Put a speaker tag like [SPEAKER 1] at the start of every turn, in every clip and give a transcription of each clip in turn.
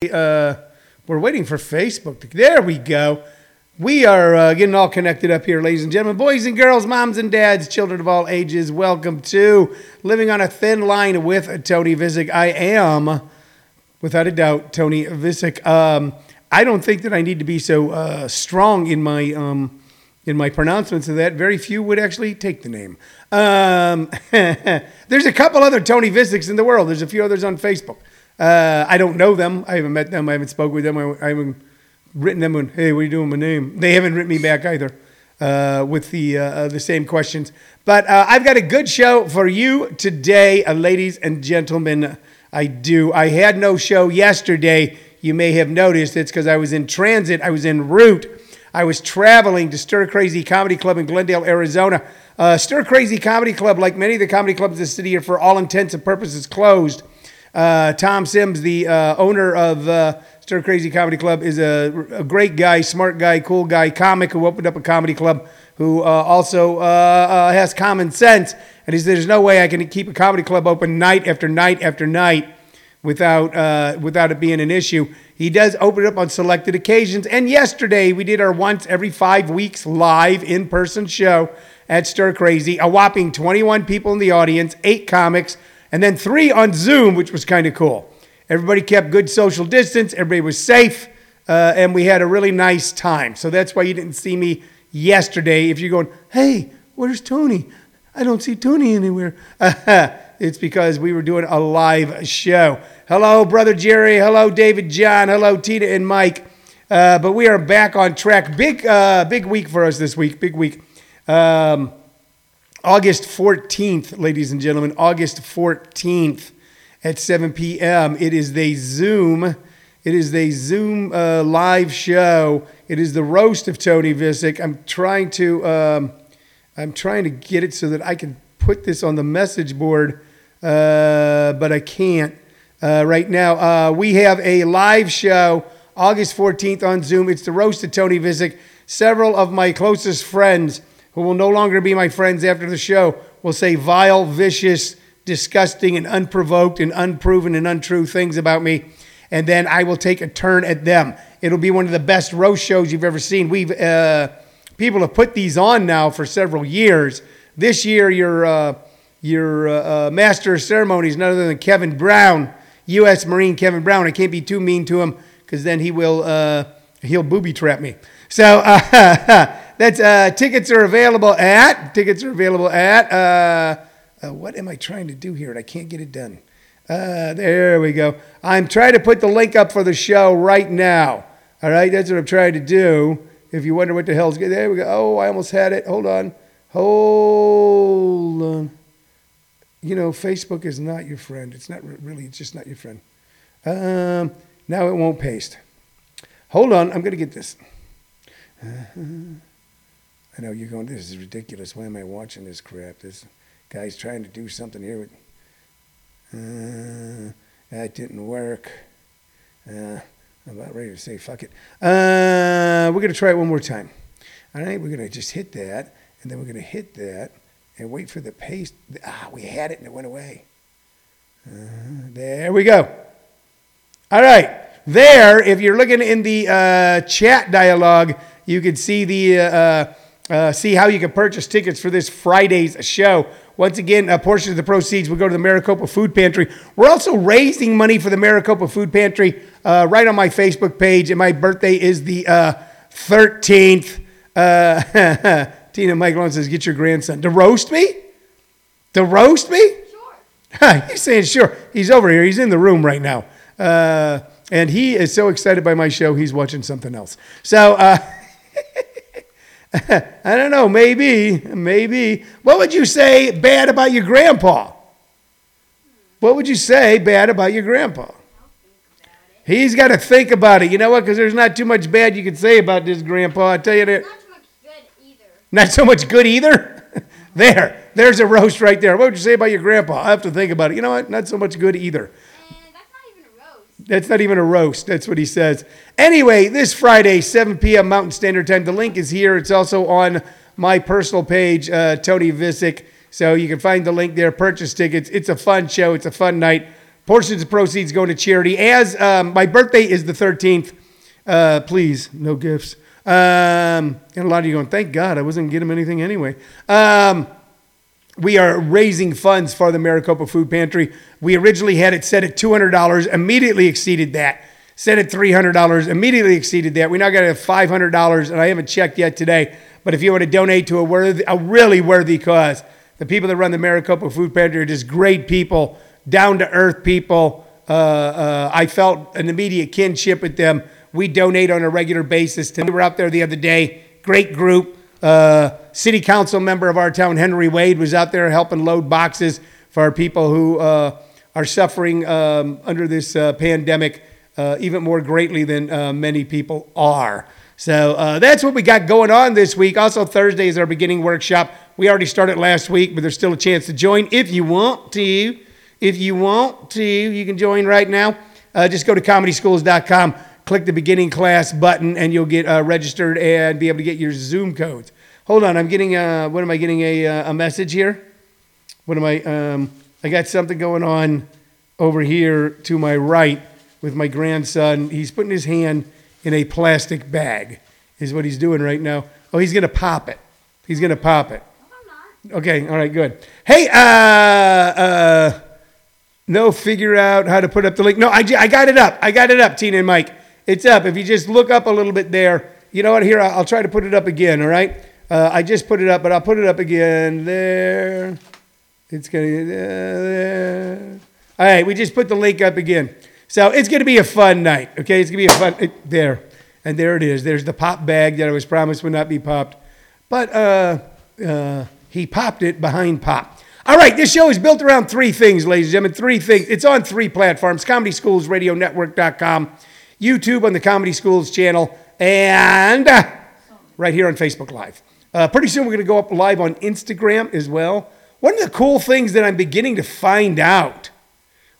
[SPEAKER 1] Uh, we're waiting for Facebook. To, there we go. We are uh, getting all connected up here, ladies and gentlemen, boys and girls, moms and dads, children of all ages. Welcome to Living on a Thin Line with Tony Vicich. I am, without a doubt, Tony Vicich. Um, I don't think that I need to be so uh, strong in my um, in my pronouncements of that. Very few would actually take the name. Um, there's a couple other Tony Vicichs in the world. There's a few others on Facebook. Uh, I don't know them. I haven't met them. I haven't spoken with them. I, I haven't written them. On, hey, what are you doing? My name. They haven't written me back either uh, with the uh, uh the same questions. But uh, I've got a good show for you today, uh, ladies and gentlemen. I do. I had no show yesterday. You may have noticed it's because I was in transit. I was en route. I was traveling to Stir Crazy Comedy Club in Glendale, Arizona. Stir Crazy Comedy Club, like many of the comedy clubs in the city, are for all intents and purposes closed. Uh, Tom Sims, the uh, owner of uh, Stir Crazy Comedy Club, is a, a, great guy, smart guy, cool guy, comic who opened up a comedy club, who uh, also uh, uh, has common sense. And he said, "There's no way I can keep a comedy club open night after night after night without without it being an issue." He does open it up on selected occasions. And yesterday we did our once every five weeks live in person show at Stir Crazy. A whopping 21 people in the audience, eight comics and then three on Zoom, which was kind of cool. Everybody kept good social distance, everybody was safe, uh, and we had a really nice time. So that's why you didn't see me yesterday. If you're going, hey, where's Tony? I don't see Tony anywhere. it's because we were doing a live show. Hello, Brother Jerry. Hello, David John. Hello, Tina and Mike. Uh, but we are back on track. Big, uh, big week for us this week. Big week. Um, August 14th, ladies and gentlemen, August 14th at 7 p.m. It is the Zoom. It is the Zoom uh, live show. It is the roast of Tony Vicich. I'm trying to um, I'm trying to get it so that I can put this on the message board, uh, but I can't uh, right now. Uh, we have a live show August 14th on Zoom. It's the roast of Tony Vicich. Several of my closest friends who will no longer be my friends after the show, will say vile, vicious, disgusting, and unprovoked, and unproven, and untrue things about me. And then I will take a turn at them. It'll be one of the best roast shows you've ever seen. We've uh, people have put these on now for several years. This year, your uh, your uh, uh master of ceremonies, none other than Kevin Brown, U.S. Marine Kevin Brown. I can't be too mean to him because then he will uh, he'll booby trap me. So That's uh, tickets are available at tickets are available at uh, uh, what am I trying to do here? And I can't get it done. Uh, there we go. I'm trying to put the link up for the show right now. All right, that's what I'm trying to do. If you wonder what the hell's good, there we go. Oh, I almost had it. Hold on, hold on. You know, Facebook is not your friend. It's not really. It's just not your friend. Um, now it won't paste. Hold on, I'm gonna get this. Uh-huh. I know you're going, this is ridiculous. Why am I watching this crap? This guy's trying to do something here. With, uh, that didn't work. Uh, I'm about ready to say fuck it. Uh, we're going to try it one more time. All right, we're going to just hit that, and then we're going to hit that, and wait for the paste. Ah, we had it and it went away. Uh, there we go. All right. There, if you're looking in the uh, chat dialogue, you can see the uh, uh, see how you can purchase tickets for this Friday's show. Once again, a portion of the proceeds will go to the Maricopa Food Pantry. We're also raising money for the Maricopa Food Pantry uh, right on my Facebook page, and my birthday is the uh, 13th. Uh, Tina Michael says, Get your grandson. To roast me? To roast me? Sure. He's saying, Sure. He's over here. He's in the room right now. Uh, and he is so excited by my show, he's watching something else. So, uh, I don't know, maybe, maybe. What would you say bad about your grandpa? What would you say bad about your grandpa? He's got to think about it. You know what? Because there's not too much bad you can say about this grandpa. I tell you that. Not so much good either. Not so much good either? there. There's a roast right there. What would you say about your grandpa? I have to think about it. You know what? Not so much good either. That's not even a roast. That's what he says. Anyway, this Friday, 7 p.m. Mountain Standard Time. The link is here. It's also on my personal page, uh, Tony Vicich. So you can find the link there. Purchase tickets. It's a fun show. It's a fun night. Portions of proceeds going to charity. As um, my birthday is the 13th, uh, please, no gifts. Um, and a lot of you going, thank God I wasn't getting them anything anyway. Um, we are raising funds for the Maricopa Food Pantry. We originally had it set at $200, immediately exceeded that. Set at $300, immediately exceeded that. We now got it at $500, and I haven't checked yet today. But if you want to donate to a worthy, a really worthy cause, the people that run the Maricopa Food Pantry are just great people, down to earth people. Uh, uh, I felt an immediate kinship with them. We donate on a regular basis. We were out there the other day. Great group. Uh, city council member of our town, Henry Wade, was out there helping load boxes for people who uh, are suffering um, under this uh, pandemic uh, even more greatly than uh, many people are. So uh, that's what we got going on this week. Also, Thursday is our beginning workshop. We already started last week, but there's still a chance to join if you want to. If you want to, you can join right now. just go to comedyschools.com click the beginning class button and you'll get uh, registered and be able to get your Zoom codes. Hold on, I'm getting a, what am I getting a, uh, a message here? What am I, um, I got something going on over here to my right with my grandson. He's putting his hand in a plastic bag, is what he's doing right now. Oh, he's to pop it. He's to pop it. Okay, all right, good. Hey, uh, uh, no, figure out how to put up the link. No, I, I got it up. I got it up, Tina and Mike. It's up. If you just look up a little bit there, you know what? Here, I'll try to put it up again, all right? Uh, I just put it up, but I'll put it up again. There. It's going to there, there. All right, we just put the link up again. So it's going to be a fun night, okay? It's going to be a fun, it, there. And there it is. There's the pop bag that I was promised would not be popped. But uh, uh, he popped it behind pop. All right, this show is built around three things, ladies and gentlemen. Three things. It's on three platforms Comedy Schools Radio Network.com. YouTube on the Comedy Schools channel, and uh, right here on Facebook Live. Uh, pretty soon we're going to go up live on Instagram as well. One of the cool things that I'm beginning to find out,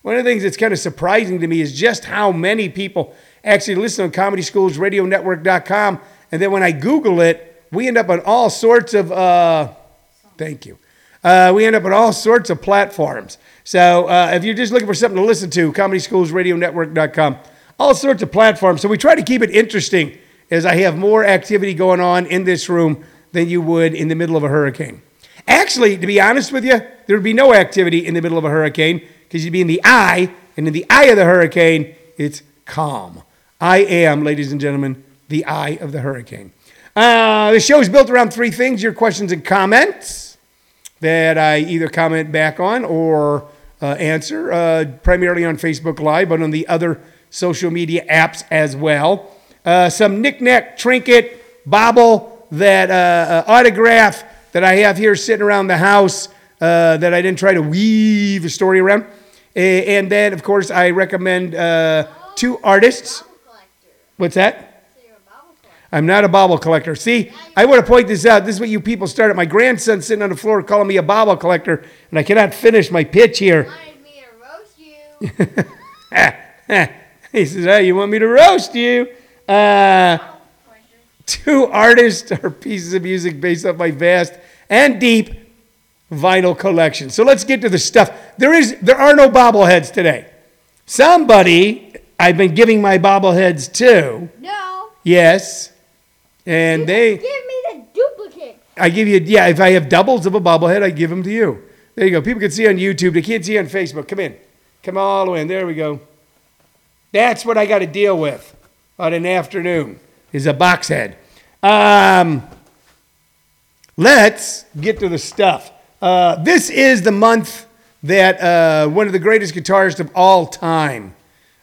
[SPEAKER 1] one of the things that's kind of surprising to me is just how many people actually listen on ComedySchoolsRadioNetwork.com. And then when I Google it, we end up on all sorts of, uh, thank you. Uh, we end up on all sorts of platforms. So uh, if you're just looking for something to listen to, comedy schools ComedySchoolsRadioNetwork.com all sorts of platforms. So we try to keep it interesting as I have more activity going on in this room than you would in the middle of a hurricane. Actually, to be honest with you, there would be no activity in the middle of a hurricane because you'd be in the eye, and in the eye of the hurricane, it's calm. I am, ladies and gentlemen, the eye of the hurricane. Uh, the show is built around three things your questions and comments that I either comment back on or uh, answer, uh, primarily on Facebook Live, but on the other social media apps as well. Uh, some knickknack, trinket, bobble, that uh, uh, autograph that I have here sitting around the house uh, that I didn't try to weave a story around. And then, of course, I recommend uh, two artists. What's that? I'm not a bauble collector. See, I want to point this out. This is what you people started. My grandson sitting on the floor calling me a bauble collector, and I cannot finish my pitch here. He says, Hey, you want me to roast you? Uh, two artists are pieces of music based off my vast and deep vinyl collection. So let's get to the stuff. There is there are no bobbleheads today. Somebody I've been giving my bobbleheads to.
[SPEAKER 2] No.
[SPEAKER 1] Yes. And
[SPEAKER 2] you
[SPEAKER 1] they
[SPEAKER 2] give me the duplicate.
[SPEAKER 1] I give you yeah, if I have doubles of a bobblehead, I give them to you. There you go. People can see on YouTube. They can't see on Facebook. Come in. Come all the way in. There we go. That's what I got to deal with on an afternoon is a box head. Um, let's get to the stuff. Uh, this is the month that uh, one of the greatest guitarists of all time,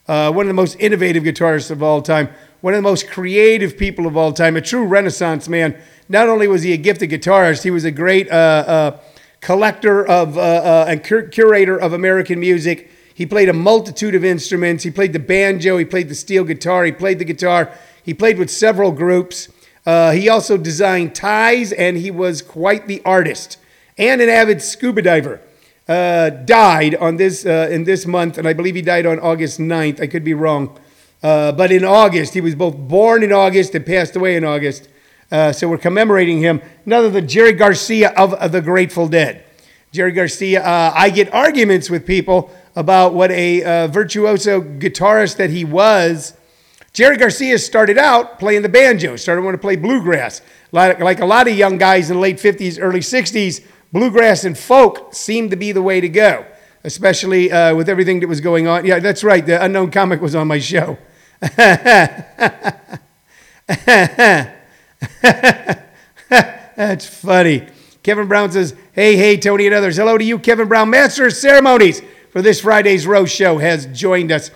[SPEAKER 1] uh, one of the most innovative guitarists of all time, one of the most creative people of all time, a true Renaissance man. Not only was he a gifted guitarist, he was a great uh, uh, collector of uh, and cur- curator of American music. He played a multitude of instruments. He played the banjo, he played the steel guitar, he played the guitar. He played with several groups. Uh, he also designed ties, and he was quite the artist and an avid scuba diver. Uh, died on this uh, in this month, and I believe he died on August 9th. I could be wrong, uh, but in August he was both born in August and passed away in August. Uh, so we're commemorating him. Another other than Jerry Garcia of, of the Grateful Dead. Jerry Garcia. Uh, I get arguments with people about what a uh, virtuoso guitarist that he was. Jerry Garcia started out playing the banjo, started wanting to play bluegrass. Like, like a lot of young guys in the late 50s, early 60s, bluegrass and folk seemed to be the way to go, especially uh, with everything that was going on. Yeah, that's right. The unknown comic was on my show. That's funny. Kevin Brown says, Hey, hey, Tony and others. Hello to you, Kevin Brown. Master of Ceremonies for this Friday's Roast Show has joined us.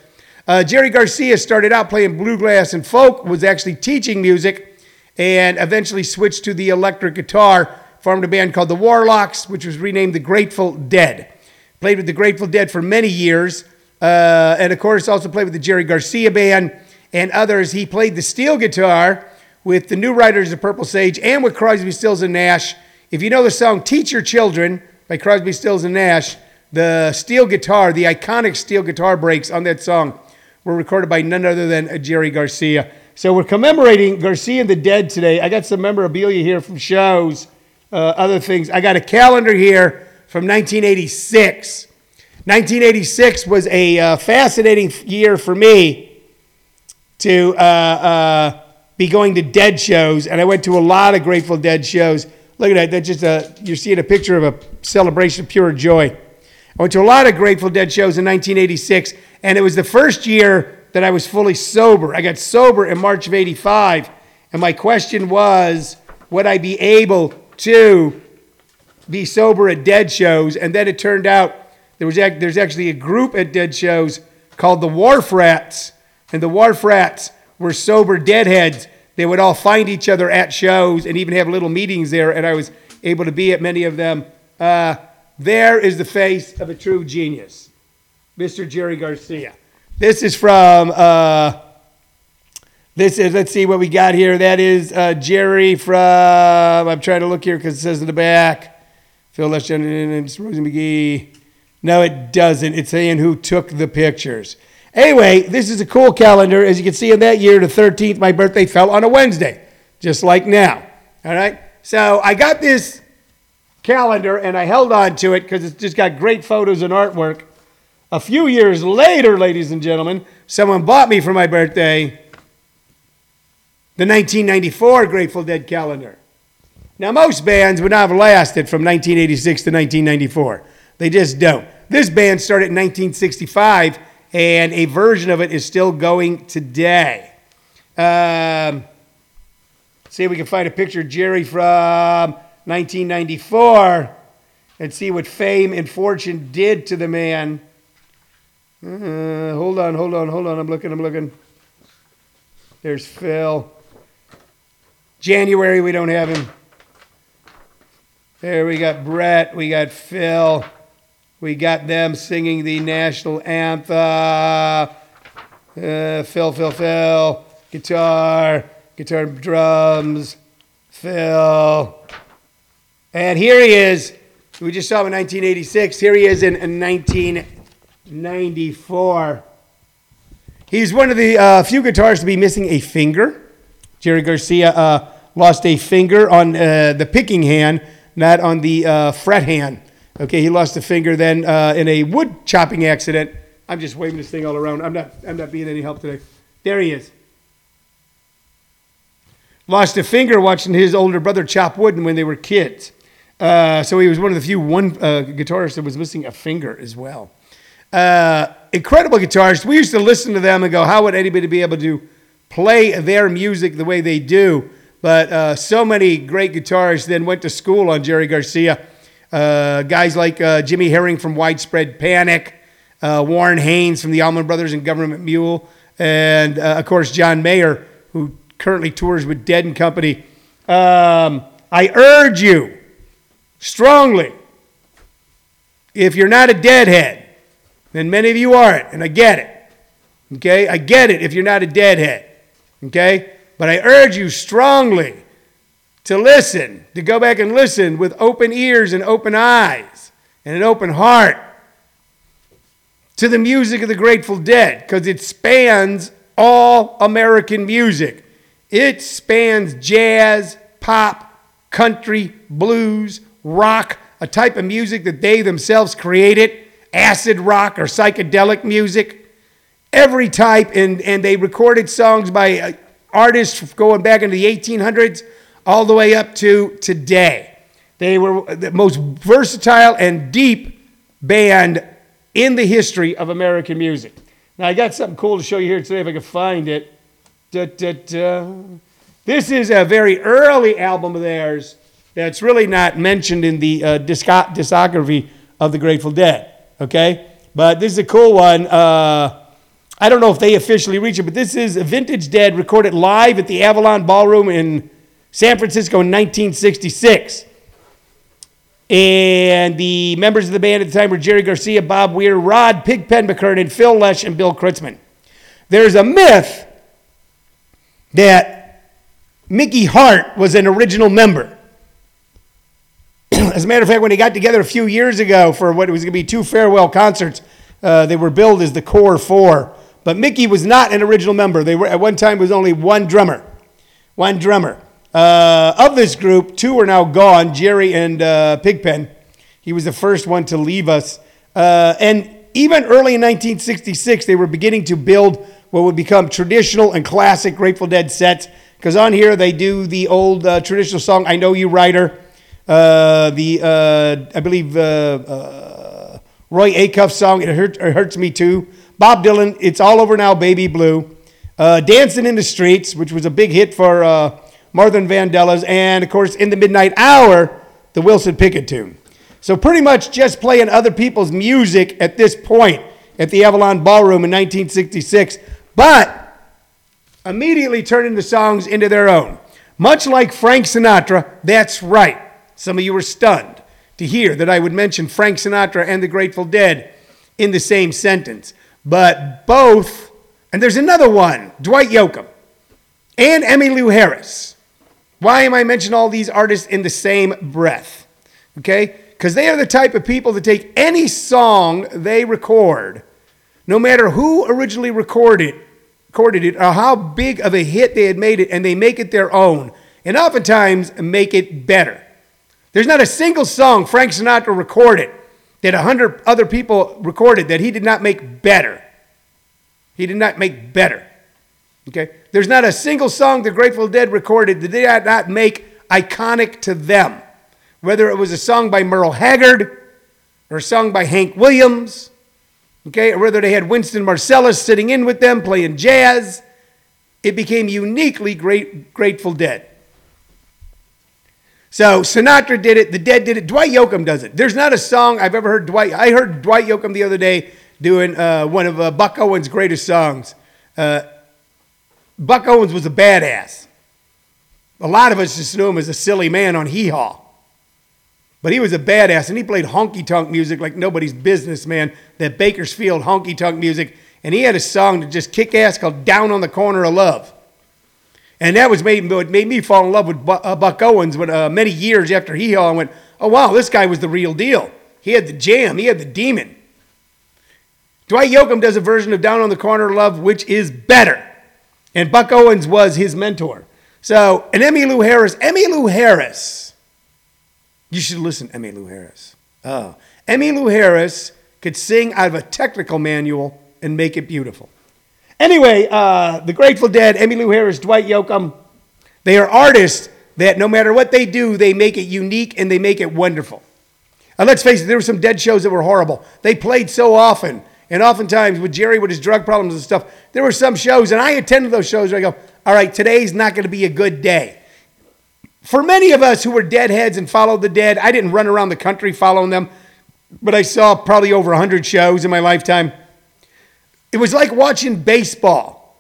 [SPEAKER 1] Uh, Jerry Garcia started out playing bluegrass and folk, was actually teaching music, and eventually switched to the electric guitar. Formed a band called the Warlocks, which was renamed the Grateful Dead. Played with the Grateful Dead for many years, uh, and of course, also played with the Jerry Garcia Band and others. He played the steel guitar with the New Riders of Purple Sage and with Crosby, Stills, and Nash. If you know the song Teach Your Children by Crosby, Stills, and Nash, the steel guitar, the iconic steel guitar breaks on that song were recorded by none other than Jerry Garcia. So we're commemorating Garcia and the Dead today. I got some memorabilia here from shows, uh, other things. I got a calendar here from 1986. 1986 was a uh, fascinating year for me to uh, uh be going to Dead shows, and I went to a lot of Grateful Dead shows. Look at that. That's just a, you're seeing a picture of a celebration of pure joy. I went to a lot of Grateful Dead shows in 1986, and it was the first year that I was fully sober. I got sober in March of 85, and my question was, would I be able to be sober at Dead shows? And then it turned out there was there's actually a group at Dead shows called the Wharf Rats, and the Wharf Rats were sober deadheads. They would all find each other at shows and even have little meetings there, and I was able to be at many of them. Uh, there is the face of a true genius, Mr. Jerry Garcia. This is from, uh, this is, let's see what we got here. That is uh, Jerry from, I'm trying to look here because it says in the back, Phil Leshen and Rosie McGee. No, it doesn't. It's saying who took the pictures. Anyway, this is a cool calendar. As you can see in that year, the 13th, my birthday fell on a Wednesday, just like now. All right? So I got this calendar and I held on to it because it's just got great photos and artwork. A few years later, ladies and gentlemen, someone bought me for my birthday the 1994 Grateful Dead calendar. Now, most bands would not have lasted from 1986 to 1994. They just don't. This band started in 1965 and a version of it is still going today. Um, see if we can find a picture of Jerry from 1994 and see what fame and fortune did to the man. Uh, hold on, hold on, hold on. I'm looking, I'm looking. There's Phil. January, we don't have him. There we got Brett, we got Phil. We got them singing the national anthem. Uh, Phil, Phil, Phil. Guitar, guitar, drums. Phil. And here he is. We just saw him in 1986. Here he is in, in 1994. He's one of the uh, few guitarists to be missing a finger. Jerry Garcia uh, lost a finger on uh, the picking hand, not on the uh, fret hand. Okay, he lost a finger then uh, in a wood chopping accident. I'm just waving this thing all around. I'm not, I'm not being any help today. There he is. Lost a finger watching his older brother chop wood when they were kids. Uh, so he was one of the few one uh, guitarists that was missing a finger as well. Uh, incredible guitarists. We used to listen to them and go, how would anybody be able to play their music the way they do? But uh, so many great guitarists then went to school on Jerry Garcia uh, guys like uh, Jimmy Herring from Widespread Panic, Warren Haynes from the Allman Brothers and Government Mule, and of course John Mayer, who currently tours with Dead and Company. Um, I urge you strongly, if you're not a deadhead, then many of you aren't, and I get it. Okay, I get it if you're not a deadhead. Okay, but I urge you strongly to listen, to go back and listen with open ears and open eyes and an open heart to the music of the Grateful Dead because it spans all American music. It spans jazz, pop, country, blues, rock, a type of music that they themselves created acid rock or psychedelic music, every type. And, and they recorded songs by uh, artists going back into the 1800s all the way up to today. They were the most versatile and deep band in the history of American music. Now, I got something cool to show you here today if I can find it. Da, da, da. This is a very early album of theirs that's really not mentioned in the uh, disco- discography of the Grateful Dead. Okay? But this is a cool one. Uh, I don't know if they officially reach it, but this is a Vintage Dead recorded live at the Avalon Ballroom in San Francisco in 1966. And the members of the band at the time were Jerry Garcia, Bob Weir, Ron Pigpen McKernan, Phil Lesh, and Bill Kreutzmann. There's a myth that Mickey Hart was an original member. As a matter of fact, when they got together a few years ago for what was going to be two farewell concerts, uh, they were billed as the Core Four. But Mickey was not an original member. They were at one time was only one drummer, one drummer. Uh, of this group, two are now gone. Jerry and uh, Pigpen. He was the first one to leave us. Uh, and even early in 1966, they were beginning to build what would become traditional and classic Grateful Dead sets. Because on here they do the old uh, traditional song "I Know You, Rider." Uh, the uh, I believe Roy Acuff song "It, Hurt, it Hurts Me Too." Bob Dylan, "It's All Over Now, Baby Blue." "Dancing in the Streets," which was a big hit for Martha Vandellas, and of course, in the midnight hour, the Wilson Pickett tune. So, pretty much just playing other people's music at this point at the Avalon Ballroom in 1966, but immediately turning the songs into their own. Much like Frank Sinatra, that's right. Some of you were stunned to hear that I would mention Frank Sinatra and the Grateful Dead in the same sentence. But both, and there's another one, Dwight Yoakam and Emmylou Harris. Why am I mentioning all these artists in the same breath? Okay? Because they are the type of people that take any song they record, no matter who originally recorded, recorded it or how big of a hit they had made it, and they make it their own, and oftentimes make it better. There's not a single song Frank Sinatra recorded that a hundred other people recorded that he did not make better. He did not make better. Okay? There's not a single song the Grateful Dead recorded that they did not make iconic to them. Whether it was a song by Merle Haggard or a song by Hank Williams, okay, or whether they had Wynton Marsalis sitting in with them playing jazz, it became uniquely great, Grateful Dead. So Sinatra did it, the Dead did it, Dwight Yoakam does it. There's not a song I've ever heard Dwight. I heard Dwight Yoakam the other day doing uh, one of uh, Buck Owens' greatest songs. Uh, Buck Owens was a badass. A lot of us just knew him as a silly man on Hee Haw. But he was a badass, and he played honky tonk music like nobody's business, man. That Bakersfield honky tonk music. And he had a song that just kick ass called Down on the Corner of Love. And that was made, made me fall in love with uh, Buck Owens when, uh, many years after he. I went, oh, wow, this guy was the real deal. He had the jam, he had the demon. Dwight Yoakam does a version of Down on the Corner Love, which is better. And Buck Owens was his mentor. So, and Emmylou Harris, Emmylou Harris, you should listen to Emmylou Harris. Oh, Emmylou Harris could sing out of a technical manual and make it beautiful. Anyway, uh, the Grateful Dead, Emmy Emmylou Harris, Dwight Yoakam, they are artists that no matter what they do, they make it unique and they make it wonderful. And let's face it, there were some dead shows that were horrible. They played so often and oftentimes with Jerry with his drug problems and stuff, there were some shows, and I attended those shows where I go, all right, today's not going to be a good day. For many of us who were deadheads and followed the dead, I didn't run around the country following them, but I saw probably over 100 shows in my lifetime. It was like watching baseball.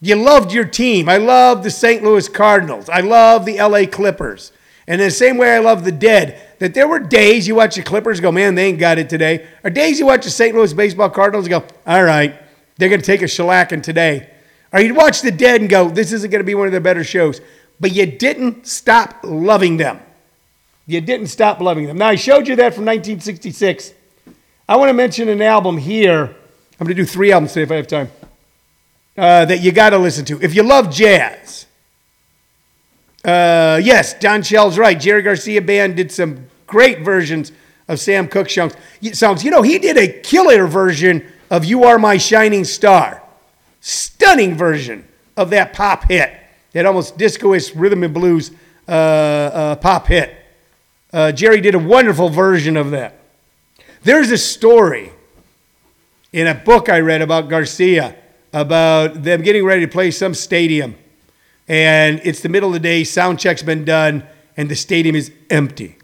[SPEAKER 1] You loved your team. I loved the St. Louis Cardinals. I loved the LA Clippers. And in the same way I love the dead, that there were days you watch the Clippers go, man, they ain't got it today. Or days you watch the St. Louis baseball Cardinals go, all right, they're going to take a shellacking today. Or you'd watch the dead and go, this isn't going to be one of their better shows. But you didn't stop loving them. You didn't stop loving them. Now, I showed you that from 1966. I want to mention an album here. I'm going to do three albums today if I have time. Uh, that you got to listen to. If you love jazz, uh, yes, Don Shell's right. Jerry Garcia Band did some great versions of Sam Cooke songs. songs. You know, he did a killer version of You Are My Shining Star. Stunning version of that pop hit, that almost disco-ish rhythm and blues uh, uh, pop hit. Uh, Jerry did a wonderful version of that. There's a story in a book I read about Garcia about them getting ready to play some stadium. And it's the middle of the day, sound check's been done, and the stadium is empty.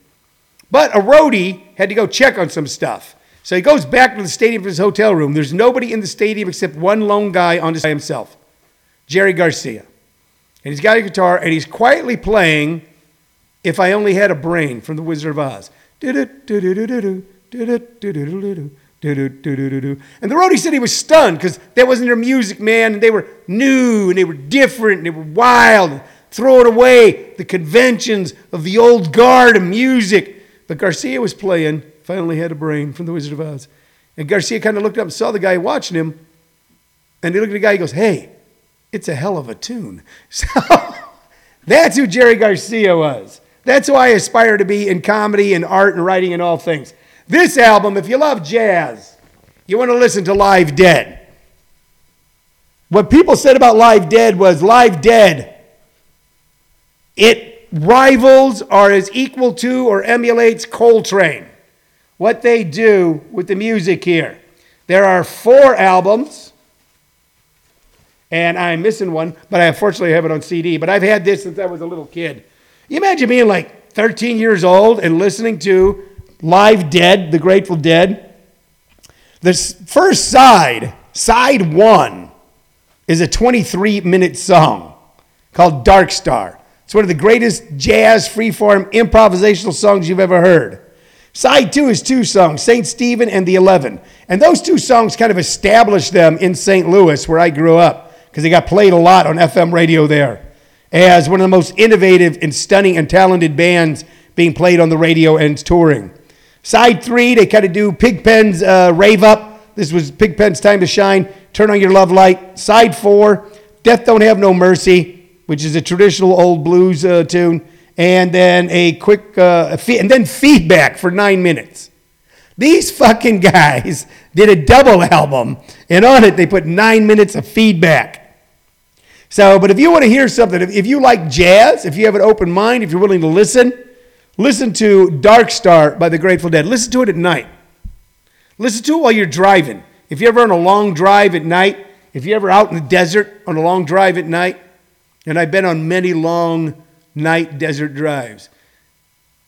[SPEAKER 1] But a roadie had to go check on some stuff. So he goes back to the stadium for his hotel room. There's nobody in the stadium except one lone guy on his by himself, Jerry Garcia. And he's got a guitar and he's quietly playing If I Only Had a Brain from The Wizard of Oz. And the roadie said he was stunned because that wasn't their music, man. And they were new and they were different and they were wild. Throwing away the conventions of the old guard of music. But Garcia was playing finally Had a Brain from The Wizard of Oz. And Garcia kind of looked up and saw the guy watching him. And he looked at the guy, he goes, Hey, it's a hell of a tune. So that's who Jerry Garcia was. That's who I aspire to be in comedy and art and writing and all things. This album, if you love jazz, you want to listen to Live Dead. What people said about Live Dead was Live Dead, it rivals are as equal to or emulates Coltrane. What they do with the music here. There are four albums, and I'm missing one, but I unfortunately have it on CD. But I've had this since I was a little kid. You imagine being like 13 years old and listening to Live Dead, The Grateful Dead. The first side, side one, is a 23 minute song called Dark Star. It's one of the greatest jazz, freeform, improvisational songs you've ever heard. Side two is two songs, St. Stephen and the Eleven. And those two songs kind of established them in St. Louis, where I grew up, because they got played a lot on FM radio there as one of the most innovative and stunning and talented bands being played on the radio and touring. Side three, they kind of do Pigpen's uh, Rave Up. This was Pigpen's Time to Shine. Turn on your love light. Side four, Death Don't Have No Mercy which is a traditional old blues uh, tune, and then a quick, uh, and then feedback for nine minutes. These fucking guys did a double album, and on it they put nine minutes of feedback. So, but if you want to hear something, if, if you like jazz, if you have an open mind, if you're willing to listen, listen to Dark Star by the Grateful Dead. Listen to it at night. Listen to it while you're driving. If you're ever on a long drive at night, if you're ever out in the desert on a long drive at night, and I've been on many long night desert drives.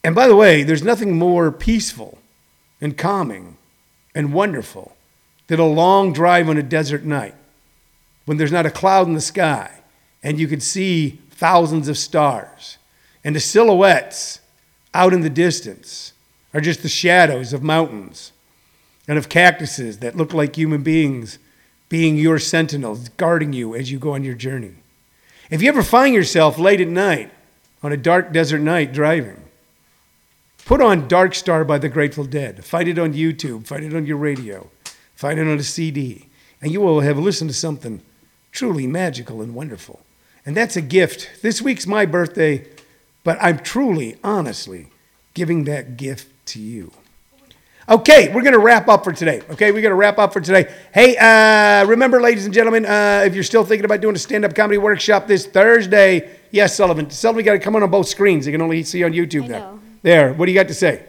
[SPEAKER 1] And by the way, there's nothing more peaceful and calming and wonderful than a long drive on a desert night when there's not a cloud in the sky and you can see thousands of stars. And the silhouettes out in the distance are just the shadows of mountains and of cactuses that look like human beings being your sentinels, guarding you as you go on your journey. If you ever find yourself late at night on a dark desert night driving, put on Dark Star by the Grateful Dead. Find it on YouTube, find it on your radio, find it on a CD, and you will have listened to something truly magical and wonderful. And that's a gift. This week's my birthday, but I'm truly, honestly giving that gift to you. Okay, we're going to wrap up for today. Okay, we're going to wrap up for today. Hey, uh, remember, ladies and gentlemen, uh, if you're still thinking about doing a stand up comedy workshop this Thursday, yes, Sullivan. Sullivan, got to come on on both screens. You can only see on YouTube
[SPEAKER 2] I
[SPEAKER 1] there.
[SPEAKER 2] know.
[SPEAKER 1] There. What do you got to say?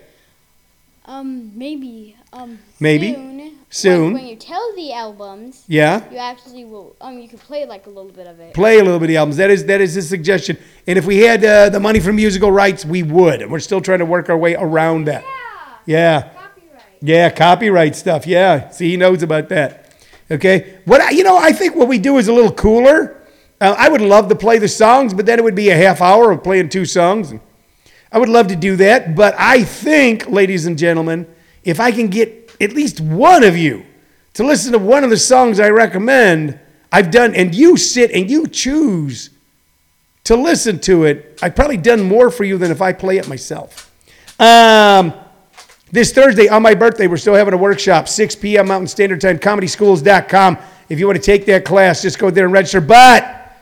[SPEAKER 2] Um, maybe. Um,
[SPEAKER 1] Maybe.
[SPEAKER 2] Soon.
[SPEAKER 1] Soon.
[SPEAKER 2] Like when you tell the albums,
[SPEAKER 1] Yeah?
[SPEAKER 2] you actually will. Um, you can play like a little bit of it.
[SPEAKER 1] Play a little bit of the albums. That is that is a suggestion. And if we had uh, the money for musical rights, we would. And we're still trying to work our way around that. Yeah.
[SPEAKER 2] Copyright.
[SPEAKER 1] Yeah, copyright stuff. Yeah, see, he knows about that. Okay, what I, you know, I think what we do is a little cooler. Uh, I would love to play the songs, but then it would be a half hour of playing two songs. I would love to do that, but I think, ladies and gentlemen, if I can get at least one of you to listen to one of the songs I recommend, I've done, and you sit and you choose to listen to it, I've probably done more for you than if I play it myself. Um, this Thursday on my birthday, we're still having a workshop, 6 p.m. Mountain Standard Time, comedyschools.com. If you want to take that class, just go there and register. But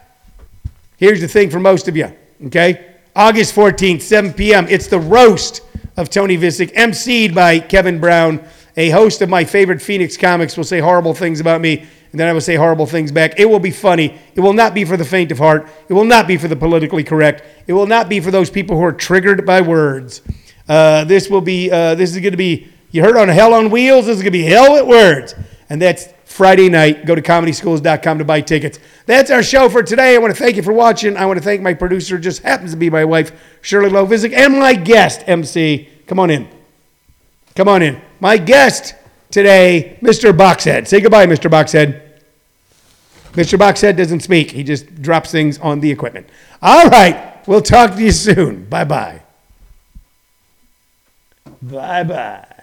[SPEAKER 1] here's the thing for most of you, okay? August 14th, 7 p.m., it's the roast of Tony Vicich, emceed by Kevin Brown. A host of my favorite Phoenix comics will say horrible things about me, and then I will say horrible things back. It will be funny. It will not be for the faint of heart. It will not be for the politically correct. It will not be for those people who are triggered by words. Uh, this will be. Uh, this is going to be. You heard on Hell on Wheels. This is going to be Hell with Words, and that's Friday night. Go to comedyschools.com to buy tickets. That's our show for today. I want to thank you for watching. I want to thank my producer, just happens to be my wife, Shirley Lovizik, and my guest, MC. Come on in. Come on in. My guest today, Mr. Boxhead. Say goodbye, Mr. Boxhead. Mr. Boxhead doesn't speak, he just drops things on the equipment. All right, we'll talk to you soon. Bye bye. Bye bye.